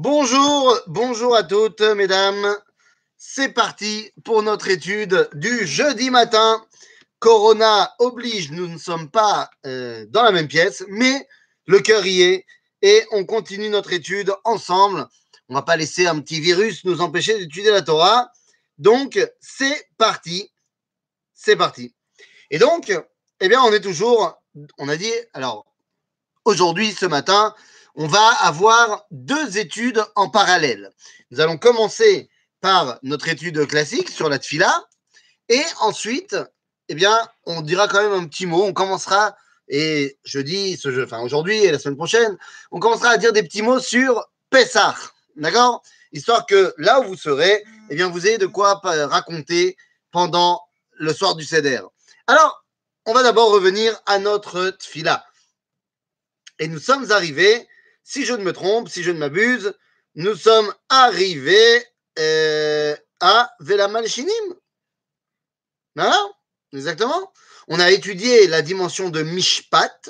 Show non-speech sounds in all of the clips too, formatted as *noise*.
Bonjour, bonjour à toutes, mesdames. C'est parti pour notre étude du jeudi matin. Corona oblige, nous ne sommes pas euh, dans la même pièce, mais le cœur y est et on continue notre étude ensemble. On va pas laisser un petit virus nous empêcher d'étudier la Torah. Donc, c'est parti. C'est parti. Et donc, eh bien, on est toujours, on a dit, alors, aujourd'hui, ce matin, on va avoir deux études en parallèle. Nous allons commencer par notre étude classique sur la tfila et ensuite, eh bien, on dira quand même un petit mot. On commencera, et jeudi, ce enfin aujourd'hui et la semaine prochaine, on commencera à dire des petits mots sur Pessah. D'accord? Histoire que là où vous serez, eh bien, vous ayez de quoi raconter pendant le soir du Seder. Alors, on va d'abord revenir à notre tfila. Et nous sommes arrivés si je ne me trompe, si je ne m'abuse, nous sommes arrivés euh, à Velamalchinim. Voilà, exactement. On a étudié la dimension de Mishpat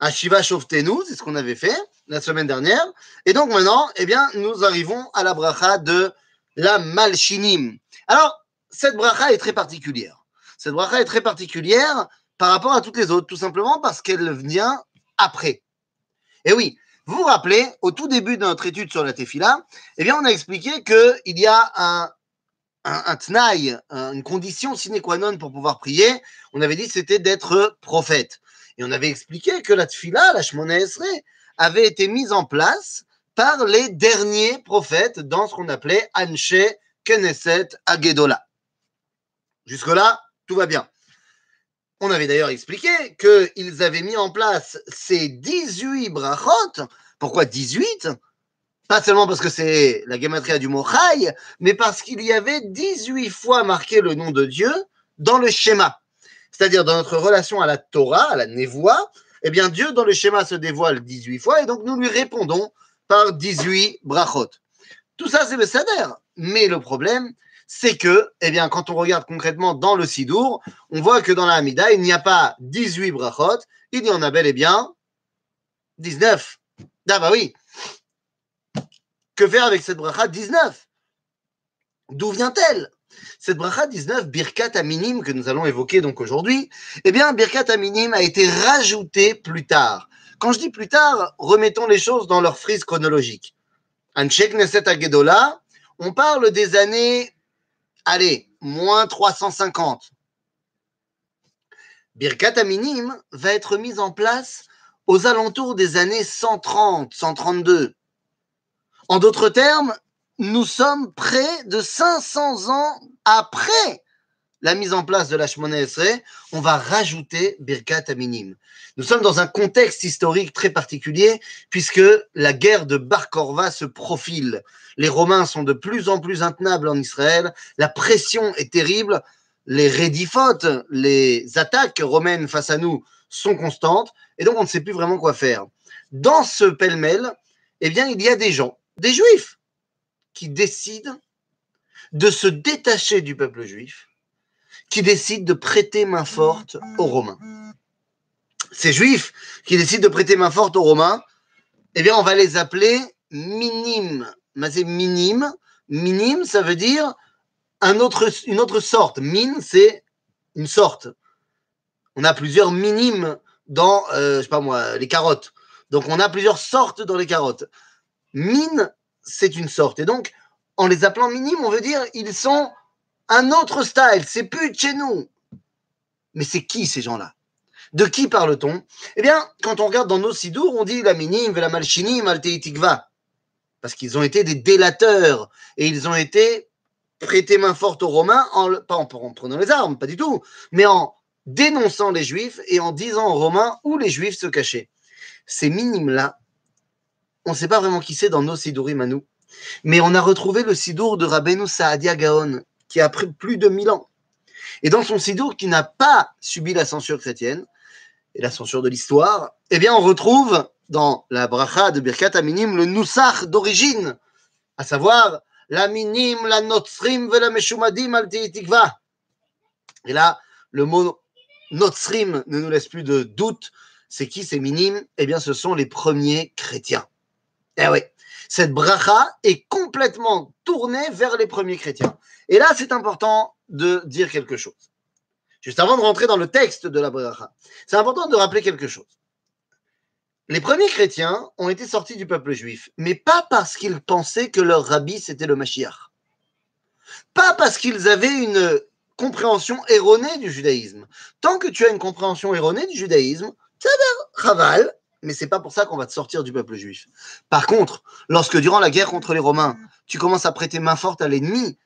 à Shiva Shoftenu, c'est ce qu'on avait fait la semaine dernière. Et donc maintenant, eh bien, nous arrivons à la bracha de la Malchinim. Alors, cette bracha est très particulière. Cette bracha est très particulière par rapport à toutes les autres, tout simplement parce qu'elle vient après. Et oui, vous vous rappelez, au tout début de notre étude sur la tefila, eh bien, on a expliqué qu'il y a un, un, tnaï, une condition sine qua non pour pouvoir prier. On avait dit c'était d'être prophète. Et on avait expliqué que la tefila, la Shmona Esrei, avait été mise en place par les derniers prophètes dans ce qu'on appelait Anche Knesset Agedola. Jusque-là, tout va bien. On avait d'ailleurs expliqué qu'ils avaient mis en place ces 18 brachot. Pourquoi 18 Pas seulement parce que c'est la gematria du mot chai, mais parce qu'il y avait 18 fois marqué le nom de Dieu dans le schéma. C'est-à-dire dans notre relation à la Torah, à la névoie, eh bien Dieu dans le schéma se dévoile 18 fois et donc nous lui répondons par 18 brachot. Tout ça c'est le Seder. Mais le problème, c'est que, eh bien, quand on regarde concrètement dans le Sidour, on voit que dans la Hamida, il n'y a pas 18 brachot, il y en a bel et bien 19. Ah bah oui. Que faire avec cette bracha 19 D'où vient-elle? Cette bracha 19, Birkat Aminim, que nous allons évoquer donc aujourd'hui, eh bien, Birkat Aminim a été rajoutée plus tard. Quand je dis plus tard, remettons les choses dans leur frise chronologique. Anshek Neset Agedola, on parle des années allez, moins 350. Birkat Aminim va être mise en place aux alentours des années 130, 132. En d'autres termes, nous sommes près de 500 ans après la mise en place de la Esrei, on va rajouter Birkat Aminim. Nous sommes dans un contexte historique très particulier puisque la guerre de Bar Korva se profile. Les Romains sont de plus en plus intenables en Israël. La pression est terrible. Les rédifotes, les attaques romaines face à nous sont constantes et donc on ne sait plus vraiment quoi faire. Dans ce pêle-mêle, eh bien, il y a des gens, des juifs, qui décident de se détacher du peuple juif qui décident de prêter main forte aux Romains. Ces Juifs qui décident de prêter main forte aux Romains, eh bien, on va les appeler minimes. Mais c'est minime. Minime, ça veut dire un une autre sorte. Mine, c'est une sorte. On a plusieurs minimes dans, euh, je sais pas moi, les carottes. Donc, on a plusieurs sortes dans les carottes. Mine, c'est une sorte. Et donc, en les appelant minimes, on veut dire ils sont un autre style, c'est plus de chez nous. Mais c'est qui ces gens-là? De qui parle-t-on? Eh bien, quand on regarde dans nos sidours, on dit la minim, la malchinim, altéitikva. Parce qu'ils ont été des délateurs et ils ont été prêtés main forte aux Romains, pas en, prenant les armes, pas du tout, mais en dénonçant les Juifs et en disant aux Romains où les Juifs se cachaient. Ces minimes-là, on ne sait pas vraiment qui c'est dans nos sidourim mais on a retrouvé le sidour de Rabbeinu Saadia Gaon, qui a pris plus de 1000 ans. Et dans son sidour qui n'a pas subi la censure chrétienne et la censure de l'histoire, eh bien, on retrouve dans la bracha de Birkat Aminim le Noussach d'origine, à savoir la minim, la notsrim, la meshumadim al Et là, le mot notsrim ne nous laisse plus de doute. C'est qui ces minimes Eh bien, ce sont les premiers chrétiens. Eh oui, Cette bracha est complètement tournée vers les premiers chrétiens. Et là, c'est important de dire quelque chose. Juste avant de rentrer dans le texte de la bracha, c'est important de rappeler quelque chose. Les premiers chrétiens ont été sortis du peuple juif, mais pas parce qu'ils pensaient que leur rabbi c'était le Mashiach. Pas parce qu'ils avaient une compréhension erronée du judaïsme. Tant que tu as une compréhension erronée du judaïsme, ça raval, mais c'est pas pour ça qu'on va te sortir du peuple juif. Par contre, lorsque durant la guerre contre les Romains, tu commences à prêter main forte à l'ennemi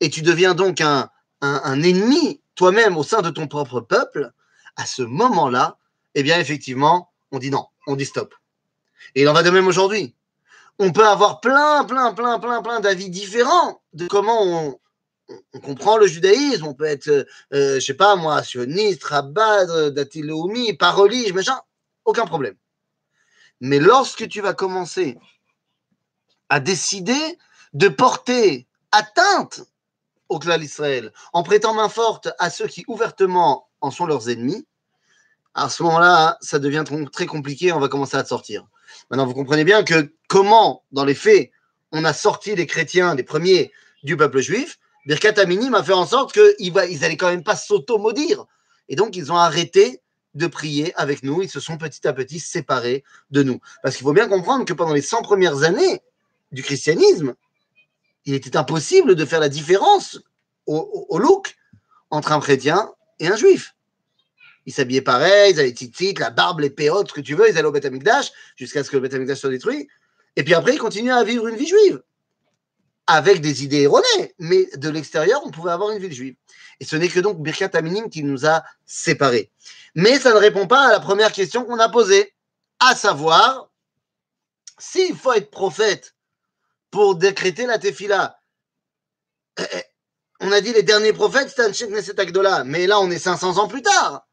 et tu deviens donc un, un, ennemi toi-même au sein de ton propre peuple, à ce moment-là, eh bien effectivement, on dit non, on dit stop. Et il en va de même aujourd'hui. On peut avoir plein, plein, plein, plein, plein d'avis différents de comment on, on comprend le judaïsme, on peut être, euh, euh, je sais pas moi, sioniste, rabbin, datiloumi, parolige, machin, aucun problème. Mais lorsque tu vas commencer à décider de porter atteinte au clan d'Israël en prêtant main forte à ceux qui ouvertement en sont leurs ennemis, à ce moment-là, ça devient très compliqué, on va commencer à te sortir. Maintenant, vous comprenez bien que comment, dans les faits, on a sorti les chrétiens, les premiers du peuple juif, Birkat Aminim a fait en sorte qu'ils n'allaient quand même pas s'auto-maudire. Et donc, ils ont arrêté de prier avec nous. Ils se sont petit à petit séparés de nous. Parce qu'il faut bien comprendre que pendant les 100 premières années du christianisme, il était impossible de faire la différence au, look entre un chrétien et un juif. Ils s'habillaient pareil, ils avaient les la barbe, les péotes, ce que tu veux, ils allaient au Beth jusqu'à ce que le Beth soit détruit. Et puis après, ils continuaient à vivre une vie juive avec des idées erronées, mais de l'extérieur, on pouvait avoir une ville juive. Et ce n'est que donc Birkat Aminim qui nous a séparés. Mais ça ne répond pas à la première question qu'on a posée, à savoir, s'il faut être prophète pour décréter la tefila, eh, eh, on a dit les derniers prophètes, c'était un Knesset Agdola, mais là on est 500 ans plus tard.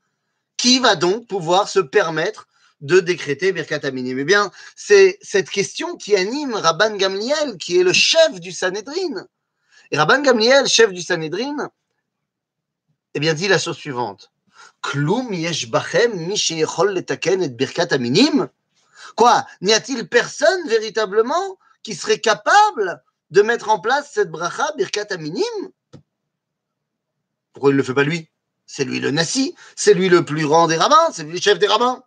Qui va donc pouvoir se permettre de décréter Birkat Aminim Eh bien, c'est cette question qui anime Rabban Gamliel, qui est le chef du Sanhedrin. Et Rabban Gamliel, chef du Sanhedrin, eh bien, dit la chose suivante. Et Quoi? N'y a-t-il personne véritablement qui serait capable de mettre en place cette bracha birkat aminim? Pourquoi il ne le fait pas lui? C'est lui le nasi, c'est lui le plus grand des rabbins, c'est lui le chef des rabbins.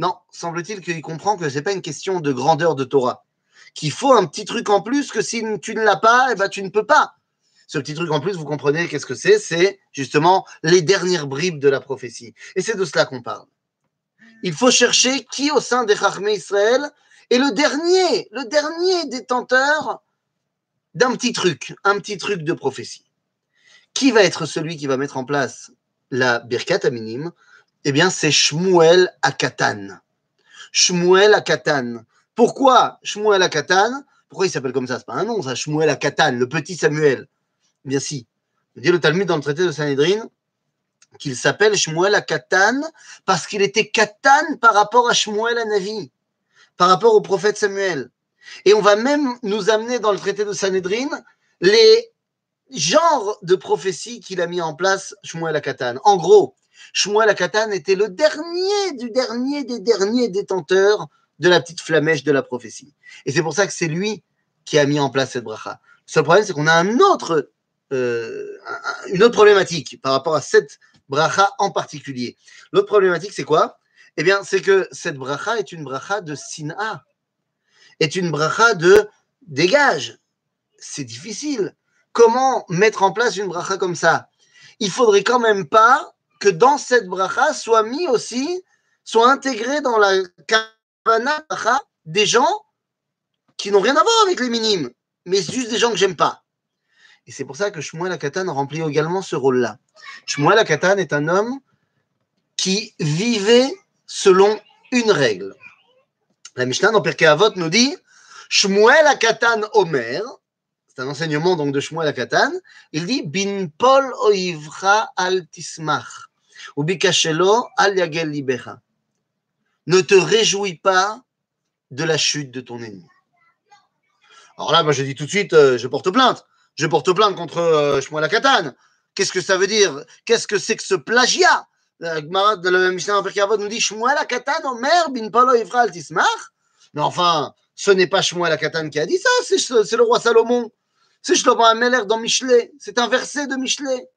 Non, semble-t-il qu'il comprend que ce n'est pas une question de grandeur de Torah. Qu'il faut un petit truc en plus que si tu ne l'as pas, eh ben, tu ne peux pas. Ce petit truc en plus, vous comprenez qu'est-ce que c'est? C'est justement les dernières bribes de la prophétie. Et c'est de cela qu'on parle. Il faut chercher qui au sein des Chachmé Israël est le dernier, le dernier détenteur d'un petit truc, un petit truc de prophétie. Qui va être celui qui va mettre en place la Birkat Aminim eh bien, c'est Shmuel Akatan. Shmuel Akatan. Pourquoi Shmuel Akatan Pourquoi il s'appelle comme ça? C'est pas un nom, ça, Shmuel Akatan, le petit Samuel. Eh bien, si. Il dit le Talmud dans le traité de Sanhedrin qu'il s'appelle Shmuel Akatan parce qu'il était Katan par rapport à Shmuel Anavi, par rapport au prophète Samuel. Et on va même nous amener dans le traité de Sanhedrin les genres de prophéties qu'il a mis en place Shmuel Akatan. En gros, Shmuel Akatan était le dernier du dernier des derniers détenteurs de la petite flamèche de la prophétie. Et c'est pour ça que c'est lui qui a mis en place cette bracha. Le seul problème, c'est qu'on a un autre, euh, une autre problématique par rapport à cette bracha en particulier. L'autre problématique, c'est quoi? Eh bien, c'est que cette bracha est une bracha de sina, est une bracha de dégage. C'est difficile. Comment mettre en place une bracha comme ça? Il faudrait quand même pas que dans cette bracha soit mis aussi, soit intégré dans la kavana des gens qui n'ont rien à voir avec les minimes, mais juste des gens que j'aime pas. Et c'est pour ça que Shmuel Akatan remplit également ce rôle-là. Shmuel Akatan est un homme qui vivait selon une règle. La Mishnah dans Pirkei Avot nous dit Shmuel Akatan Omer, c'est un enseignement donc de Shmuel Akatan, il dit Bin Pol oivra al tismach. Ne te réjouis pas de la chute de ton ennemi. Alors là, moi, je dis tout de suite, euh, je porte plainte. Je porte plainte contre euh, Shmuel Akatan. Qu'est-ce que ça veut dire? Qu'est-ce que c'est que ce plagiat? La la Mishnah nous dit Shmuel Akatan, Omer bin Polo Ifra Tismach. Mais enfin, ce n'est pas Shmuel Akatan qui a dit ça, c'est le roi Salomon. C'est Shlomo Ameler dans Michelet. C'est un verset de Michelet.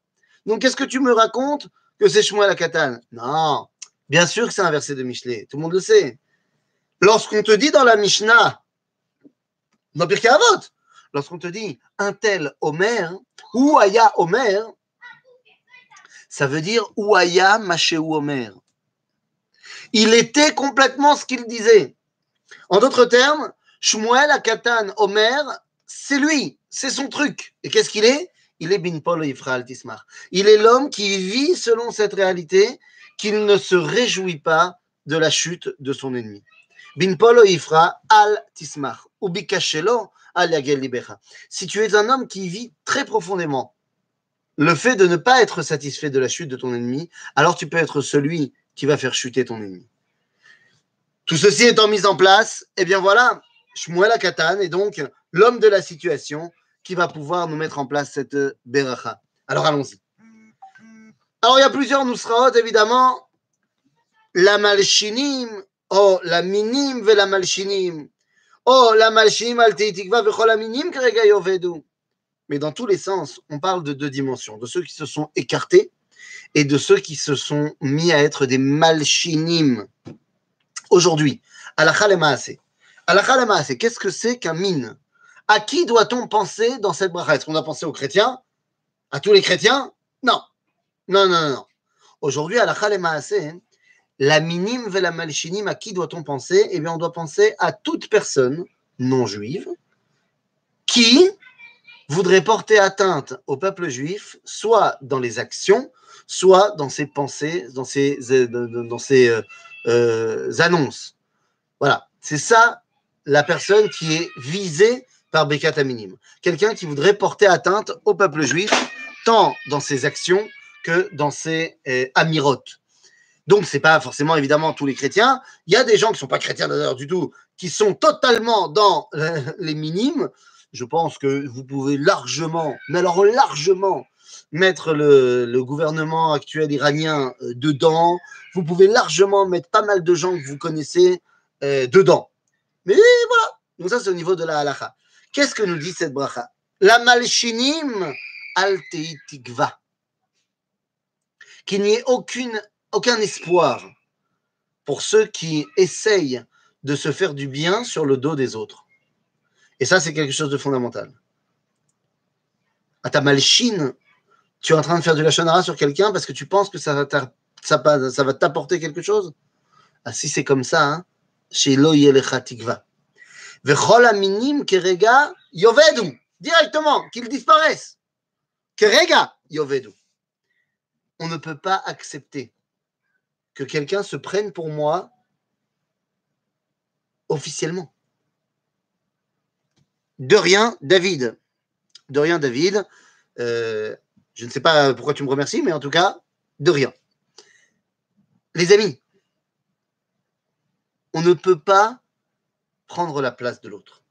Donc, qu'est-ce que tu me racontes? Que c'est Shmuel Akatan Non, bien sûr que c'est un verset de Michelet. Tout le monde le sait. Lorsqu'on te dit dans la Mishnah, dans Pirkei Avot, lorsqu'on te dit un tel Omer, ou Aya Omer, ça veut dire Ouaya Machéou Omer. Il était complètement ce qu'il disait. En d'autres termes, Shmuel Akatan Omer, c'est lui, c'est son truc. Et qu'est-ce qu'il est? Il est. Il est l'homme qui vit selon cette réalité, qu'il ne se réjouit pas de la chute de son ennemi. Bin Paul Ifra Al Tismar. Ubikashelo Al Yagel Libecha. Si tu es un homme qui vit très profondément le fait de ne pas être satisfait de la chute de ton ennemi, alors tu peux être celui qui va faire chuter ton ennemi. Tout ceci étant mis en place, eh bien voilà, Shmuel Akatan est donc l'homme de la situation qui va pouvoir nous mettre en place cette beracha. Alors allons-y. Alors il y a plusieurs nusraot, évidemment. La malchinim, oh la minim ve la malchinim. Oh la malchinim al teitikva vechol la minim kerega yovedu. Mais dans tous les sens, on parle de deux dimensions, de ceux qui se sont écartés et de ceux qui se sont mis à être des malchinim. Aujourd'hui, à la Khalemaase. À la Khalemaase, qu'est-ce que c'est qu'un mine À qui doit-on penser dans cette bracha Est-ce qu'on doit penser aux chrétiens? À tous les chrétiens? Non. Non, non, non. Aujourd'hui, à la Khalemaase, la minime ve la à qui doit-on penser? Eh bien, on doit penser à toute personne non juive qui voudrait porter atteinte au peuple juif, soit dans les actions, soit dans ses pensées, dans ses, dans ses euh, euh, annonces. Voilà, c'est ça la personne qui est visée par Bekat Minim. Quelqu'un qui voudrait porter atteinte au peuple juif, tant dans ses actions que dans ses euh, amirotes. Donc, ce n'est pas forcément évidemment tous les chrétiens. Il y a des gens qui ne sont pas chrétiens d'ailleurs du tout, qui sont totalement dans les minimes. Je pense que vous pouvez largement, mais alors largement, mettre le, gouvernement actuel iranien euh, dedans. Vous pouvez largement mettre pas mal de gens que vous connaissez euh, dedans. Mais voilà. Donc ça, c'est au niveau de la halacha. Qu'est-ce que nous dit cette bracha? La malchinim alteitikva. Qu'il n'y ait aucun espoir pour ceux qui essayent de se faire du bien sur le dos des autres. Et ça, c'est quelque chose de fondamental. À ta malchine, tu es en train de faire du lachonara sur quelqu'un parce que tu penses que ça va, t'apporter quelque chose? Ah, Si c'est comme ça, hein, chez tikva. Vechol aminim kerega yovedu. Directement, qu'ils disparaissent. Kerega yovedu. On ne peut pas accepter que quelqu'un se prenne pour moi officiellement. De rien, David. De rien, David. Euh, je ne sais pas pourquoi tu me remercies, mais en tout cas, de rien. Les amis, on ne peut pas prendre la place de l'autre.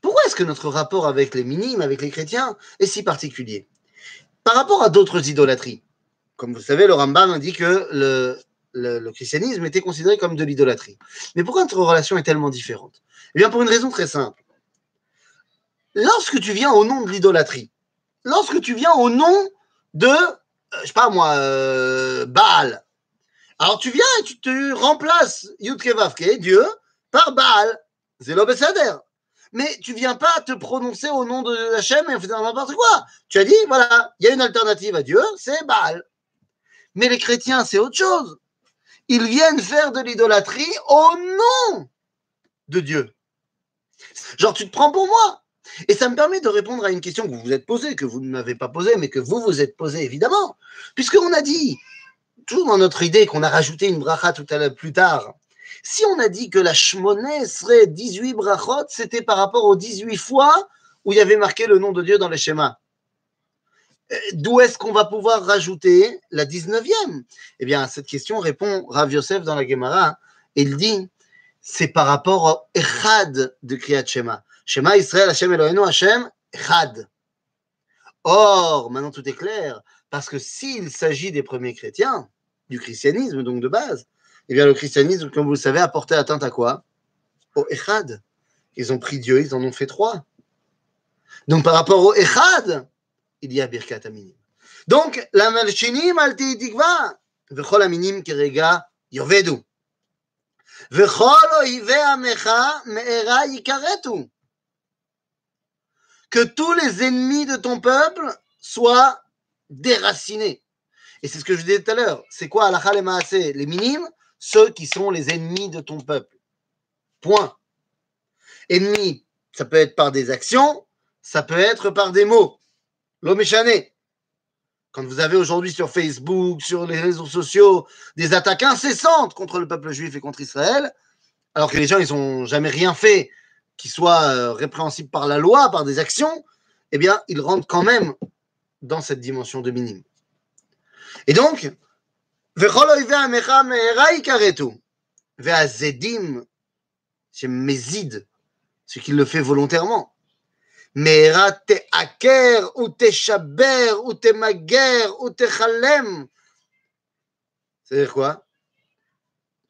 Pourquoi est-ce que notre rapport avec les minimes, avec les chrétiens, est si particulier? Par rapport à d'autres idolâtries, comme vous savez, le Rambam dit que le, le, christianisme était considéré comme de l'idolâtrie. Mais pourquoi notre relation est tellement différente? Eh bien, pour une raison très simple. Lorsque tu viens au nom de l'idolâtrie, lorsque tu viens au nom de, euh, je sais pas moi, euh, Baal. Alors tu viens et tu te remplaces Yudke Dieu, par Baal. C'est l'obécédaire. Mais tu viens pas te prononcer au nom de Hachem et faire n'importe quoi. Tu as dit, voilà, il y a une alternative à Dieu, c'est Baal. Mais les chrétiens, c'est autre chose. Ils viennent faire de l'idolâtrie au nom de Dieu. Genre, tu te prends pour moi. Et ça me permet de répondre à une question que vous vous êtes posée, que vous ne m'avez pas posée, mais que vous vous êtes posée évidemment. Puisqu'on a dit, toujours dans notre idée qu'on a rajouté une bracha tout à l'heure plus tard, si on a dit que la shmoné serait 18 brachot, c'était par rapport aux 18 fois où il y avait marqué le nom de Dieu dans les schémas. Euh, d'où est-ce qu'on va pouvoir rajouter la 19e Eh bien, à cette question répond Rav Yosef dans la Gemara. Il dit, c'est par rapport au Echad de Kriyat Shema. Shema Israël, Hashem Elohenu, Hashem Echad. Or, maintenant tout est clair, parce que s'il s'agit des premiers chrétiens, du christianisme donc de base, eh bien le christianisme, comme vous le savez, a porté atteinte à quoi? Au Echad. ils ont pris Dieu, ils en ont fait trois. Donc par rapport au Echad, il y a Birkat Aminim. Donc, la Malchinim al tikva, v'chol aminim kerega yovedu. V'chol oive amecha me'era yikaretu. Que tous les ennemis de ton peuple soient déracinés. Et c'est ce que je disais tout à l'heure. C'est quoi Alachal et Les minimes, ceux qui sont les ennemis de ton peuple. Point. Ennemi, ça peut être par des actions, ça peut être par des mots. L'homme Quand vous avez aujourd'hui sur Facebook, sur les réseaux sociaux, des attaques incessantes contre le peuple juif et contre Israël, alors que les gens, ils n'ont jamais rien fait qui soit euh, répréhensible par la loi, par des actions, eh bien, ils rentrent quand même dans cette dimension de minime. Et donc, c'est ce qu'il le fait volontairement. מהרה תעקר ותשבר ותמגר ותכלם. C'est-à-dire quoi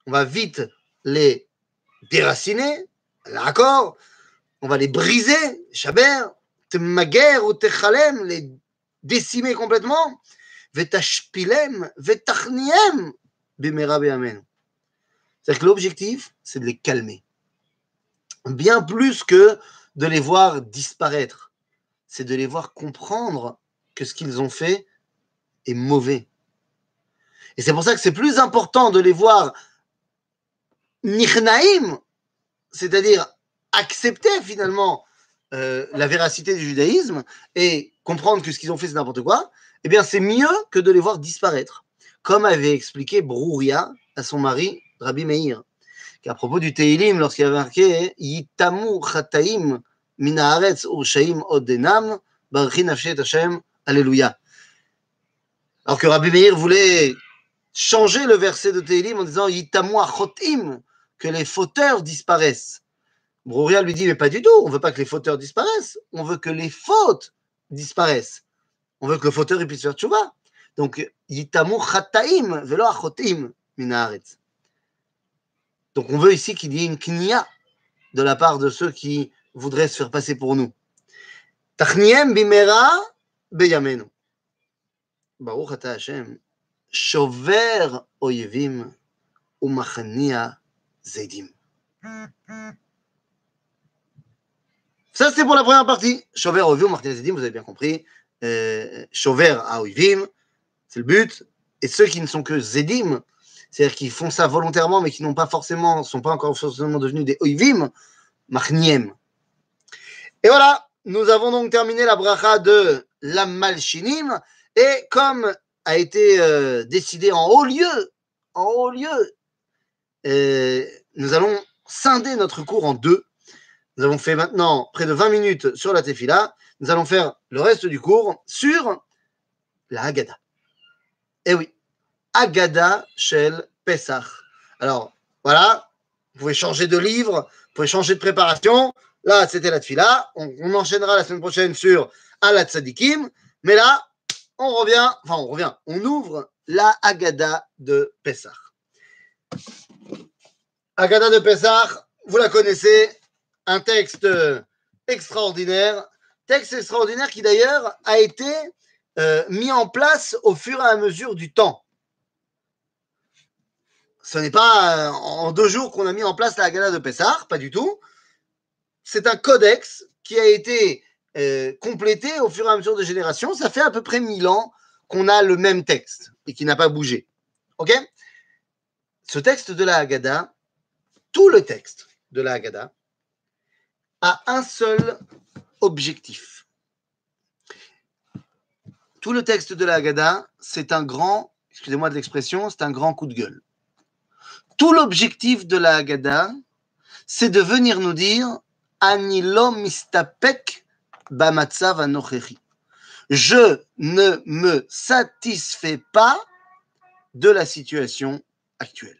On va vite les déraciner, d'accord On va les briser, chaber, temager ou techalem, les décimer complètement, vetashpilem, vetachniem, bimera beamen. C'est-à-dire que l'objectif, c'est de les calmer. Bien plus que de les voir disparaître, c'est de les voir comprendre que ce qu'ils ont fait est mauvais. Et c'est pour ça que c'est plus important de les voir nichnaïm, c'est-à-dire accepter finalement euh, la véracité du judaïsme et comprendre que ce qu'ils ont fait c'est n'importe quoi, eh bien c'est mieux que de les voir disparaître. Comme avait expliqué Brouria à son mari, Rabbi Meir qu'à propos du Teilim, lorsqu'il avait marqué Yitamu chataim minaretz urshaim odenam, barchi nafshet Hashem, Alléluia. Alors que Rabbi Meir voulait changer le verset de Teilim en disant Yitamu achotim, que les fauteurs disparaissent. Brouria lui dit Mais pas du tout, on ne veut pas que les fauteurs disparaissent, on veut que les fautes disparaissent. On veut que le fauteur puisse faire tchouva. Donc, Yitamu chataim, velo achotim, minaretz. Donc on veut ici qu'il y ait une knia de la part de ceux qui voudraient se faire passer pour nous. Tachniem bimera beyamenu. Baruch ata Hashem, shover oyevim umachania zedim. Ça, c'est pour la première partie. Shover oyevim umachania zedim, vous avez bien compris. Euh, shover à oyevim, c'est le but. Et ceux qui ne sont que zedim, c'est-à-dire qu'ils font ça volontairement, mais qui n'ont pas forcément, sont pas encore forcément devenus des oivim, machniem. Et voilà, nous avons donc terminé la bracha de la malchinim, et comme a été euh, décidé en haut lieu, en haut lieu, euh, nous allons scinder notre cours en deux. Nous avons fait maintenant près de 20 minutes sur la tefila. Nous allons faire le reste du cours sur la Haggadah. Eh oui, Agada Shel Pesach. Alors, voilà, vous pouvez changer de livre, vous pouvez changer de préparation. Là, c'était la tfila. On, enchaînera la semaine prochaine sur Alat Tzadikim. Mais là, on revient, enfin, on revient, on ouvre la Agada de Pesach. Agada de Pesach, vous la connaissez, un texte extraordinaire, texte extraordinaire qui d'ailleurs a été euh, mis en place au fur et à mesure du temps ce n'est pas euh, en deux jours qu'on a mis en place la Haggadah de Pessah, pas du tout. C'est un codex qui a été euh, complété au fur et à mesure des générations. Ça fait à peu près mille ans qu'on a le même texte et qui n'a pas bougé. OK? Ce texte de la Haggadah, tout le texte de la Haggadah, a un seul objectif. Tout le texte de la Haggadah, c'est un grand, excusez-moi de l'expression, c'est un grand coup de gueule. Tout l'objectif de la Haggadah, c'est de venir nous dire Anilo mistapek. Je ne me satisfais pas de la situation actuelle.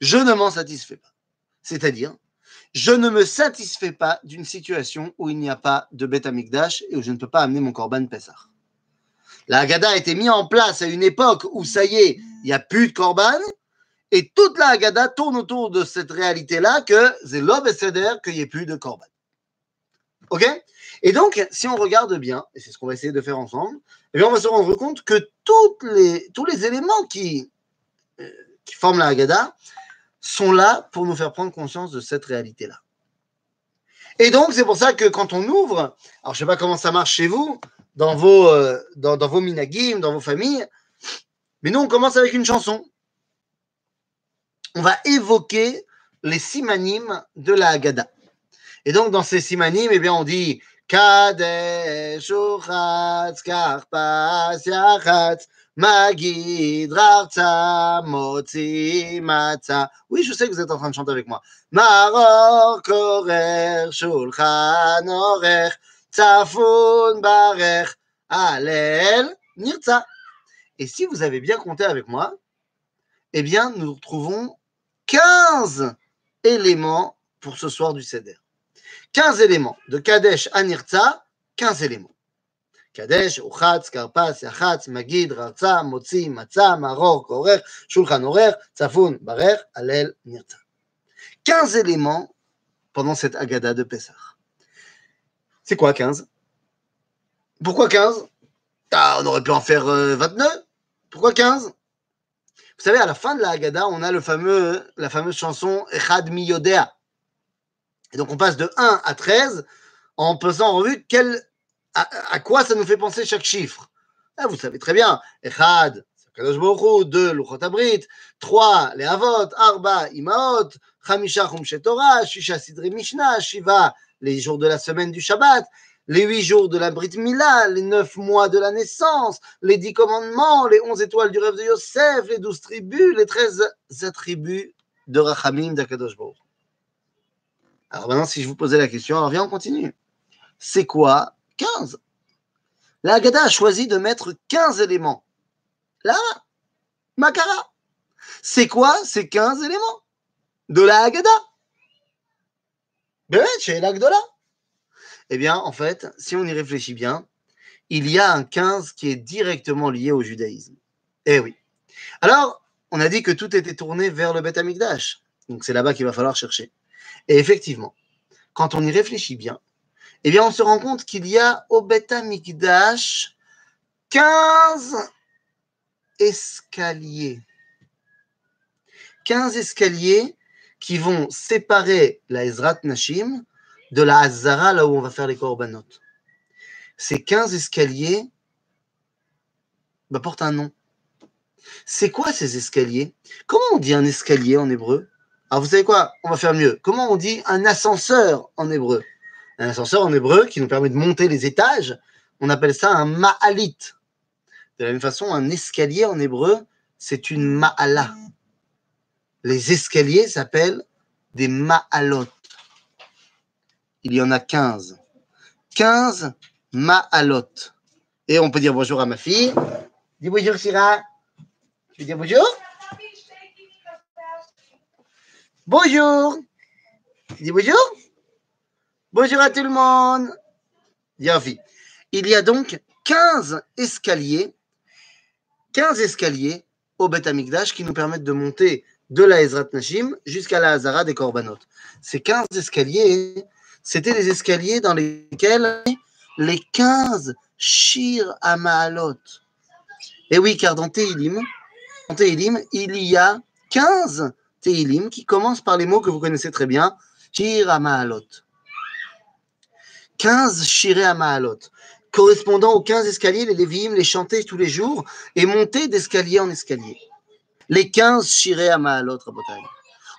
Je ne m'en satisfais pas. C'est-à-dire, je ne me satisfais pas d'une situation où il n'y a pas de Beth Amikdash et où je ne peux pas amener mon Korban Pessah. La Haggadah a été mise en place à une époque où ça y est, il n'y a plus de Korban, Et toute la Haggadah tourne autour de cette réalité-là que c'est l'homme qu'il n'y ait plus de korban. OK? Et donc, si on regarde bien, et c'est ce qu'on va essayer de faire ensemble, eh on va se rendre compte que tous les éléments qui, euh, qui forment la Haggadah sont là pour nous faire prendre conscience de cette réalité-là. Et donc, c'est pour ça que quand on ouvre, alors je ne sais pas comment ça marche chez vous, dans vos, euh, dans, vos minagim, dans vos familles, mais nous, on commence avec une chanson. On va évoquer les simanim de la Haggadah. Et donc, dans ces simanim, eh bien, on dit Kadesh, Yachatz, Magid, Rarza, Motzi, Matza. Oui, je sais que vous êtes en train de chanter avec moi. Maror, Korer, Shulchan, Orer, Tzafun, Barer, Alel, Nirza. Et si vous avez bien compté avec moi, eh bien, nous retrouvons 15 éléments pour ce soir du Seder. 15 éléments. De Kadesh à Nirza, 15 éléments. Kadesh, Uchatz, Karpas, Yachatz, Magid, Rarza, Motzi, Matza, Maror, Korer, Shulchan Orer, Tzafun, Barer, Alel, Nirza. 15 éléments pendant cette Agada de Pessah. C'est quoi 15 Pourquoi 15 ah, On aurait pu en faire 29. Euh, Pourquoi 15 Vous savez, à la fin de la Haggadah, on a le fameux, la fameuse chanson Echad Miyodea. Et donc on passe de 1 à 13 en passant en revue quel, à, quoi ça nous fait penser chaque chiffre? Ah, vous savez très bien, Echad, Kadosh Baruch 2, Luchot Abrit, 3, les Avot, Arba, Imaot, Chamisha Chumshe Torah, Shisha Sidri Mishnah, Shiva, les jours de la semaine du Shabbat, les 8 jours de la Brit Mila, les 9 mois de la naissance, les 10 commandements, les 11 étoiles du rêve de Yosef, les 12 tribus, les 13 attributs de Rachamim d'Akadosh Baruch. Alors maintenant, si je vous posais la question, alors viens, on continue. C'est quoi 15 La Haggadah a choisi de mettre 15 éléments. Là, Makara. C'est quoi ces 15 éléments de la Haggadah? Ben l'Agdola. Eh bien, en fait, si on y réfléchit bien, il y a un 15 qui est directement lié au judaïsme. Eh oui. Alors, on a dit que tout était tourné vers le Beth Amikdash. Donc c'est là-bas qu'il va falloir chercher. Et effectivement, quand on y réfléchit bien, eh bien, on se rend compte qu'il y a au Beth Amikdash 15 escaliers. 15 escaliers qui vont séparer la Ezrat Nashim de la Hazara, là où on va faire les korbanot. Ces 15 escaliers portent un nom. C'est quoi ces escaliers? Comment on dit un escalier en hébreu? Alors vous savez quoi? On va faire mieux. Comment on dit un ascenseur en hébreu? Un ascenseur en hébreu qui nous permet de monter les étages, on appelle ça un ma'alit. De la même façon, un escalier en hébreu, c'est une ma'ala. Les escaliers s'appellent des ma'alot. Il y en a 15. 15 ma'alot. Et on peut dire bonjour à ma fille. Dis bonjour, Syrah. Tu veux dire bonjour? Bonjour. Dis bonjour Bonjour à tout le monde. Yavi. Il y a donc 15 escaliers, 15 escaliers au Beth Amikdash qui nous permettent de monter de la Ezrat Nashim jusqu'à la Hazara des Korbanot. Ces 15 escaliers, c'était les escaliers dans lesquels les 15 Shir Amaalot. Et oui, car dans Teilim, dans Teilim, il y a 15 Teilim qui commencent par les mots que vous connaissez très bien, Shir Amaalot. 15 Shir Amaalot, correspondant aux 15 escaliers, les Lévim les chantaient tous les jours et montaient d'escalier en escalier les 15 shiré à l'autre bataille.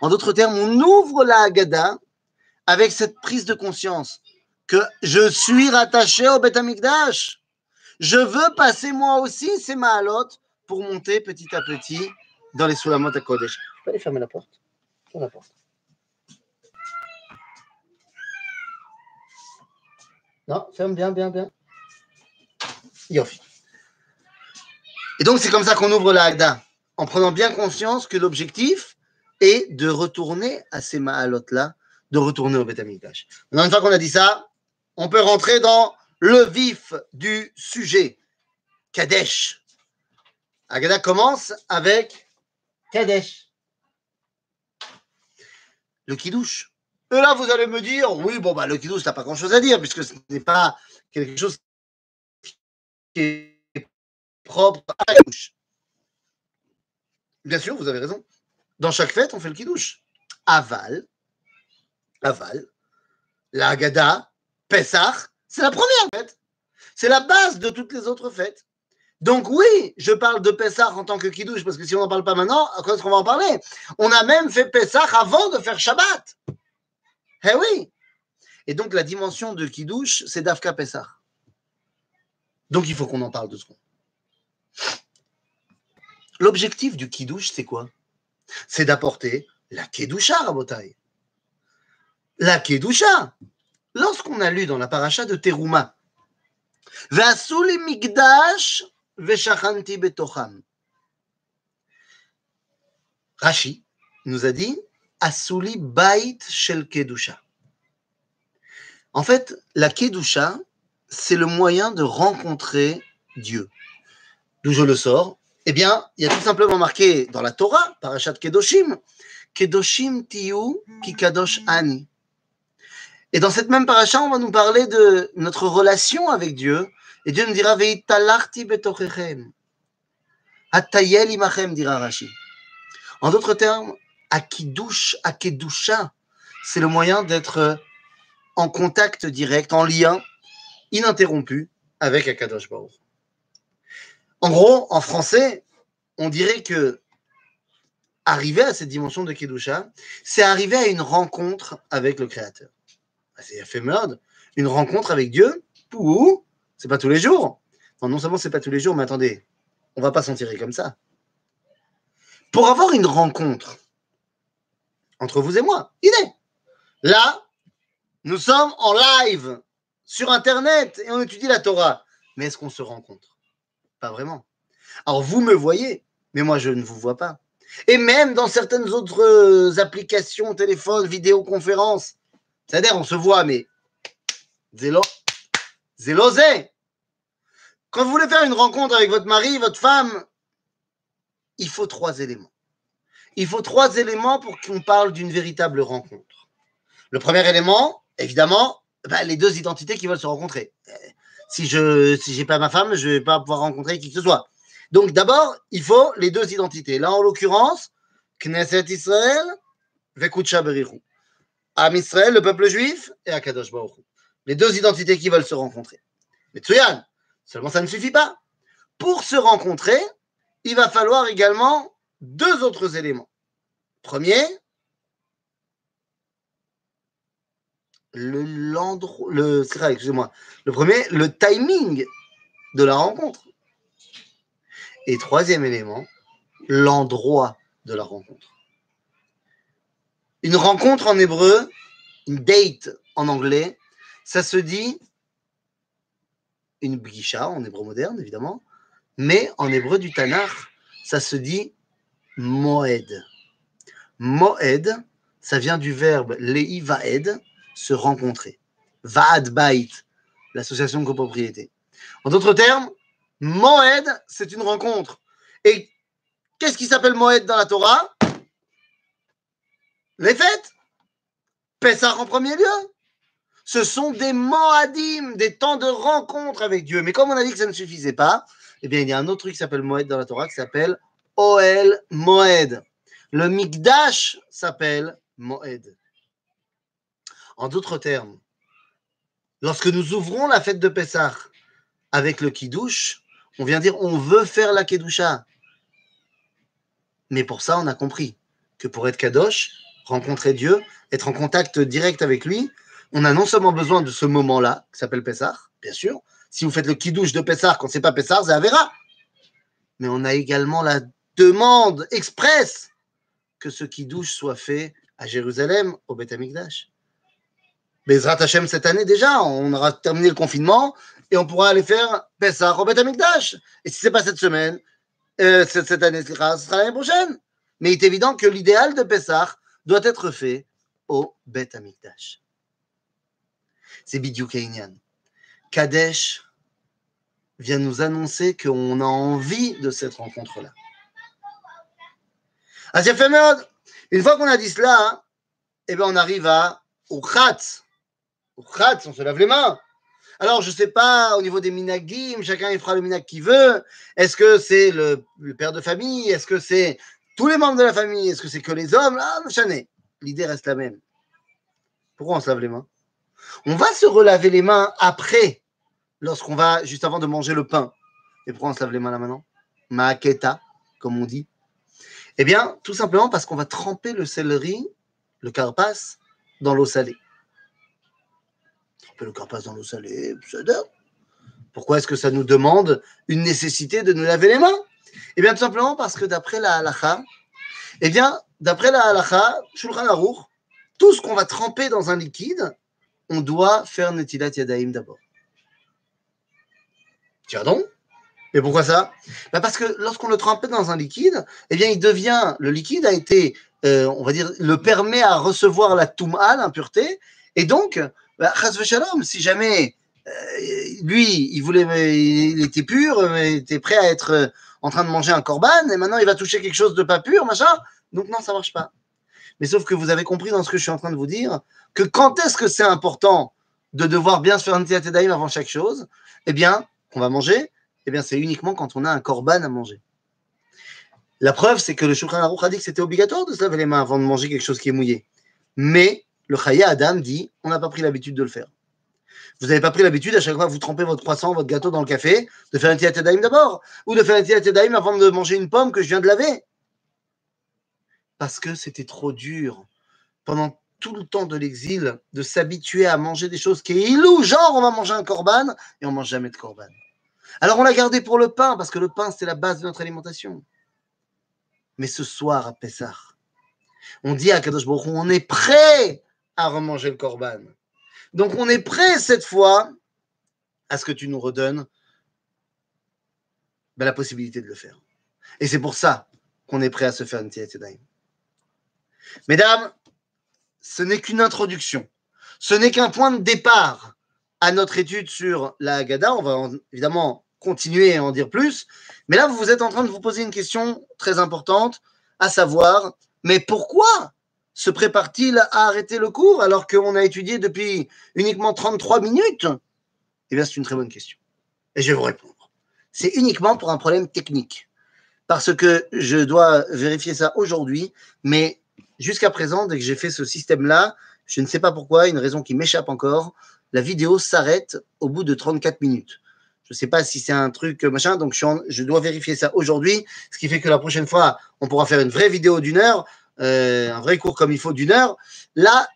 En d'autres termes, on ouvre la Haggadah avec cette prise de conscience que je suis rattaché au Beth Amikdash. Je veux passer moi aussi ces Mahalot pour monter petit à petit dans les Sulamot à Kodesh. Je fermer la porte. Non, ferme bien, bien, bien. Yofi. Et donc, c'est comme ça qu'on ouvre la en prenant bien conscience que l'objectif est de retourner à ces Mahalot-là, de retourner au Betamikdash. Une fois qu'on a dit ça, on peut rentrer dans le vif du sujet. Kadesh. Agada commence avec Kadesh. le kidouche. Et là, vous allez me dire, oui, bon, bah, le kidouche, t'as pas grand-chose à dire, puisque ce n'est pas quelque chose qui est propre à la kidouche. Bien sûr, vous avez raison. Dans chaque fête, on fait le kidouche. Aval, aval, la Haggadah, Pessah, c'est la première fête. C'est la base de toutes les autres fêtes. Donc oui, je parle de Pessah en tant que kidouche, parce que si on n'en parle pas maintenant, à quoi est-ce qu'on va en parler? On a même fait Pessah avant de faire Shabbat. Eh oui Et donc la dimension de kidouche, c'est Dafka Pessah. Donc il faut qu'on en parle de ce qu'on. L'objectif du kidouche, c'est quoi? C'est d'apporter la kedusha, Rabotai. La kedusha. Lorsqu'on a lu dans la paracha de Teruma, Vasuli migdash veshachanti betocham. Rashi nous a dit Shel kedusha. En fait, la kedusha, c'est le moyen de rencontrer Dieu. D'où je le sors Eh bien, il y a tout simplement marqué dans la Torah, parachat kedoshim, kedoshim tiyu ki kadosh ani. Et dans cette même paracha, on va nous parler de notre relation avec Dieu. Et Dieu nous dira Veitalarti betochechem. Atayel imachem, dira Rashi. En d'autres termes, akidouche, akedusha, c'est le moyen d'être en contact direct, en lien ininterrompu avec Akadosh Baruch. En gros, en français, on dirait que arriver à cette dimension de Kedusha, c'est arriver à une rencontre avec le Créateur. Ah, c'est éphémère, une rencontre avec Dieu, ou c'est pas tous les jours. Non, non seulement c'est pas tous les jours, mais attendez, on va pas s'en tirer comme ça. Pour avoir une rencontre entre vous et moi, idée. Là, nous sommes en live sur Internet et on étudie la Torah. Mais est-ce qu'on se rencontre? Pas vraiment. Alors vous me voyez, mais moi je ne vous vois pas. Et même dans certaines autres applications, téléphones, vidéoconférences, c'est-à-dire, on se voit, mais zélo, zélosé. Quand vous voulez faire une rencontre avec votre mari, votre femme, il faut trois éléments. Il faut trois éléments pour qu'on parle d'une véritable rencontre. Le premier élément, évidemment, ben, les deux identités qui veulent se rencontrer. Si je si pas ma femme, je vais pas pouvoir rencontrer qui que ce soit. Donc d'abord, il faut les deux identités. Là, en l'occurrence, Knesset Israël, Vekucha. Am Israël, le peuple juif, et Akadosh Baruch Les deux identités qui veulent se rencontrer. Mais Tsuyan, seulement ça ne suffit pas. Pour se rencontrer, il va falloir également deux autres éléments. Premier, le le, le premier, le timing de la rencontre. Et troisième élément, l'endroit de la rencontre. Une rencontre en hébreu, une date en anglais, ça se dit une bgisha en hébreu moderne, évidemment, mais en hébreu du Tanakh, ça se dit moed. Moed, ça vient du verbe lei vaed, se rencontrer. Vaad bait, l'association de copropriété. En d'autres termes, moed, c'est une rencontre. Et qu'est-ce qui s'appelle moed dans la Torah? Les fêtes Pessah en premier lieu. Ce sont des moadim, des temps de rencontre avec Dieu. Mais comme on a dit que ça ne suffisait pas, eh bien, il y a un autre truc qui s'appelle Moed dans la Torah qui s'appelle Oel Moed. Le Mikdash s'appelle Moed. En d'autres termes, lorsque nous ouvrons la fête de Pessah avec le Kiddush, on vient dire on veut faire la Kedusha. Mais pour ça, on a compris que pour être Kadosh, rencontrer Dieu, être en contact direct avec lui, on a non seulement besoin de ce moment-là, qui s'appelle Pessah, bien sûr. Si vous faites le kidouche de Pessah quand c'est pas Pessah, c'est Avera. Mais on a également la demande expresse que ce kidouche soit fait à Jérusalem, au Beth Amikdash. Bezrat Hashem cette année déjà, on aura terminé le confinement et on pourra aller faire Pessah au Beth Amikdash. Et si c'est pas cette semaine, euh, cette, année, ce sera l'année prochaine. Mais il est évident que l'idéal de Pessah, doit être fait au Bet Amikdash. C'est Bidou Kainyan. Kadesh vient nous annoncer qu'on a envie de cette rencontre-là. Ah, Une fois qu'on a dit cela, eh bien, on arrive à. Au khat, on se lave les mains. Alors, je ne sais pas, au niveau des minagim, chacun il fera le minag qu'il veut. Est-ce que c'est le, père de famille? Est-ce que c'est tous les membres de la famille? Est-ce que c'est que les hommes? Ah. L'idée reste la même. Pourquoi on se lave les mains? On va se relaver les mains après, lorsqu'on va, juste avant de manger le pain. Et pourquoi on se lave les mains là maintenant? Maaketa, comme on dit. Eh bien, tout simplement parce qu'on va tremper le céleri, le carpas, dans l'eau salée. Tremper le carpas dans l'eau salée, ça Pourquoi est-ce que ça nous demande une nécessité de nous laver les mains? Eh bien, tout simplement parce que d'après la halacha, eh bien, d'après la halacha, Shulchan tout ce qu'on va tremper dans un liquide, on doit faire Netilat Yadaim d'abord. Tiens donc mais pourquoi ça? Bah Parce que lorsqu'on le trempe dans un liquide, eh bien, il devient, le liquide a été, euh, on va dire, le permet à recevoir la touma, l'impureté, et donc, bah, shalom, si jamais euh, lui, il voulait, il était pur, il était prêt à être euh, en train de manger un corban, et maintenant il va toucher quelque chose de pas pur, machin, donc non, ça marche pas. Mais sauf que vous avez compris dans ce que je suis en train de vous dire, que quand est-ce que c'est important de devoir bien se faire un daim avant chaque chose? Eh bien, qu'on va manger, eh bien, c'est uniquement quand on a un corban à manger. La preuve, c'est que le Shulchan Aruch a dit que c'était obligatoire de se laver les mains avant de manger quelque chose qui est mouillé. Mais le Chaya Adam dit on n'a pas pris l'habitude de le faire. Vous n'avez pas pris l'habitude, à chaque fois que vous trempez votre croissant, votre gâteau dans le café, de faire un tiatadaim d'abord, ou de faire un tiatadaim avant de manger une pomme que je viens de laver. Parce que c'était trop dur pendant tout le temps de l'exil de s'habituer à manger des choses qui est ilou, genre on va manger un corban et on mange jamais de corban. Alors on l'a gardé pour le pain, parce que le pain, c'est la base de notre alimentation. Mais ce soir, à Pessah, on dit à Kadosh Baruch on est prêt à remanger le korban. Donc on est prêt cette fois à ce que tu nous redonnes ben, la possibilité de le faire. Et c'est pour ça qu'on est prêt à se faire une Tiyatedaim. Mesdames, ce n'est qu'une introduction. Ce n'est qu'un point de départ à notre étude sur la Haggadah. On va évidemment continuer à en dire plus. Mais là, vous êtes en train de vous poser une question très importante, à savoir, mais pourquoi se prépare-t-il à arrêter le cours alors qu'on a étudié depuis uniquement 33 minutes? Eh bien, c'est une très bonne question. Et je vais vous répondre. C'est uniquement pour un problème technique. Parce que je dois vérifier ça aujourd'hui, mais jusqu'à présent, dès que j'ai fait ce système-là, je ne sais pas pourquoi, une raison qui m'échappe encore, la vidéo s'arrête au bout de 34 minutes. Je ne sais pas si c'est un truc machin, donc je, dois vérifier ça aujourd'hui, ce qui fait que la prochaine fois, on pourra faire une vraie vidéo d'une heure, euh, un vrai cours comme il faut d'une heure. Là,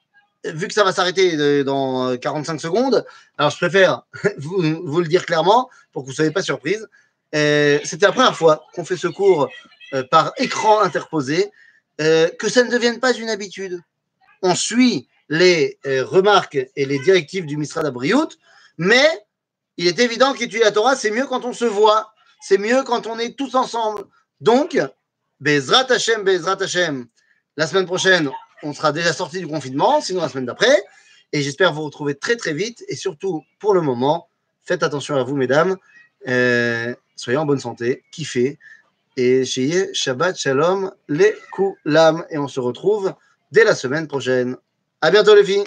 vu que ça va s'arrêter dans 45 secondes, alors je préfère *laughs* vous, le dire clairement pour que vous ne soyez pas surprise. Euh, c'était la première fois qu'on fait ce cours euh, par écran interposé, que ça ne devienne pas une habitude. On suit les euh, remarques et les directives du Misra d'Abriout, mais il est évident qu'étudier la Torah, c'est mieux quand on se voit, c'est mieux quand on est tous ensemble. Donc, Bezrat Hashem, Bezrat Hashem, la semaine prochaine, on sera déjà sorti du confinement, sinon la semaine d'après, et j'espère vous retrouver très très vite, et surtout, pour le moment, faites attention à vous, mesdames, euh, soyez en bonne santé, kiffez, et chez Shabbat Shalom, les Kulam, et on se retrouve dès la semaine prochaine. À bientôt les filles